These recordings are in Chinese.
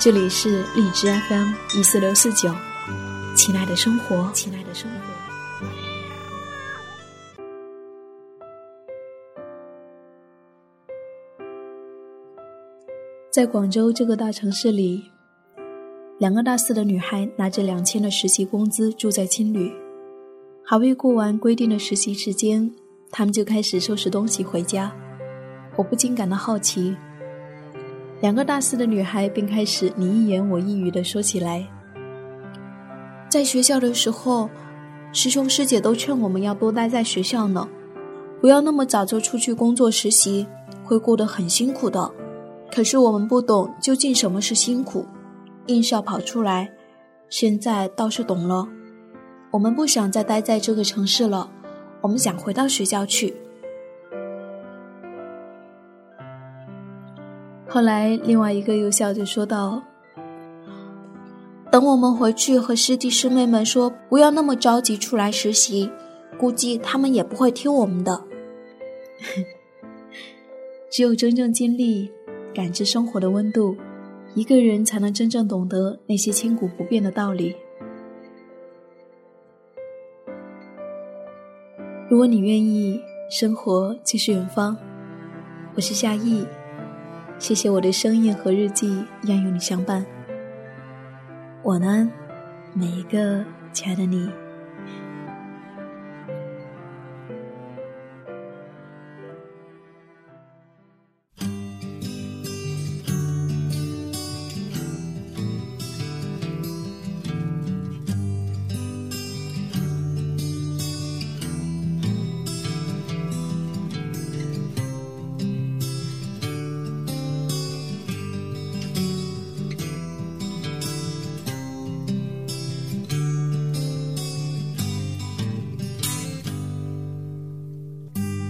这里是荔枝 FM 一四六四九，亲爱的生活，亲爱的生活。在广州这个大城市里，两个大四的女孩拿着两千的实习工资住在青旅，还未过完规定的实习时间，她们就开始收拾东西回家。我不禁感到好奇。两个大四的女孩便开始你一言我一语的说起来。在学校的时候，师兄师姐都劝我们要多待在学校呢，不要那么早就出去工作实习，会过得很辛苦的。可是我们不懂究竟什么是辛苦，硬是要跑出来。现在倒是懂了，我们不想再待在这个城市了，我们想回到学校去。后来，另外一个又笑着说道：“等我们回去和师弟师妹们说，不要那么着急出来实习，估计他们也不会听我们的。只有真正经历、感知生活的温度，一个人才能真正懂得那些千古不变的道理。如果你愿意，生活就是远方。我是夏意。”谢谢我的声音和日记愿与你相伴，晚安，每一个亲爱的你。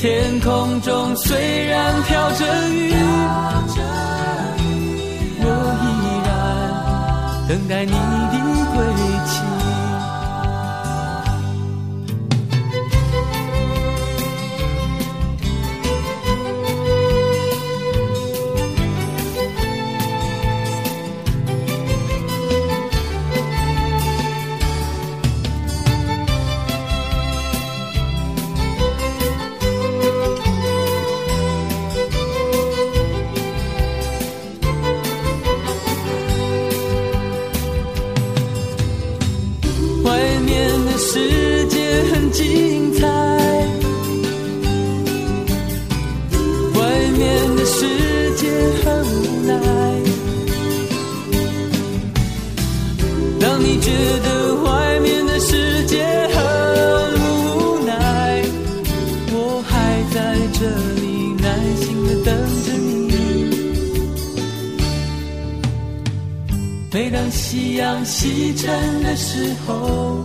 天空中虽然飘着雨，我依然等待你。精彩，外面的世界很无奈。当你觉得外面的世界很无奈，我还在这里耐心的等着你。每当夕阳西沉的时候，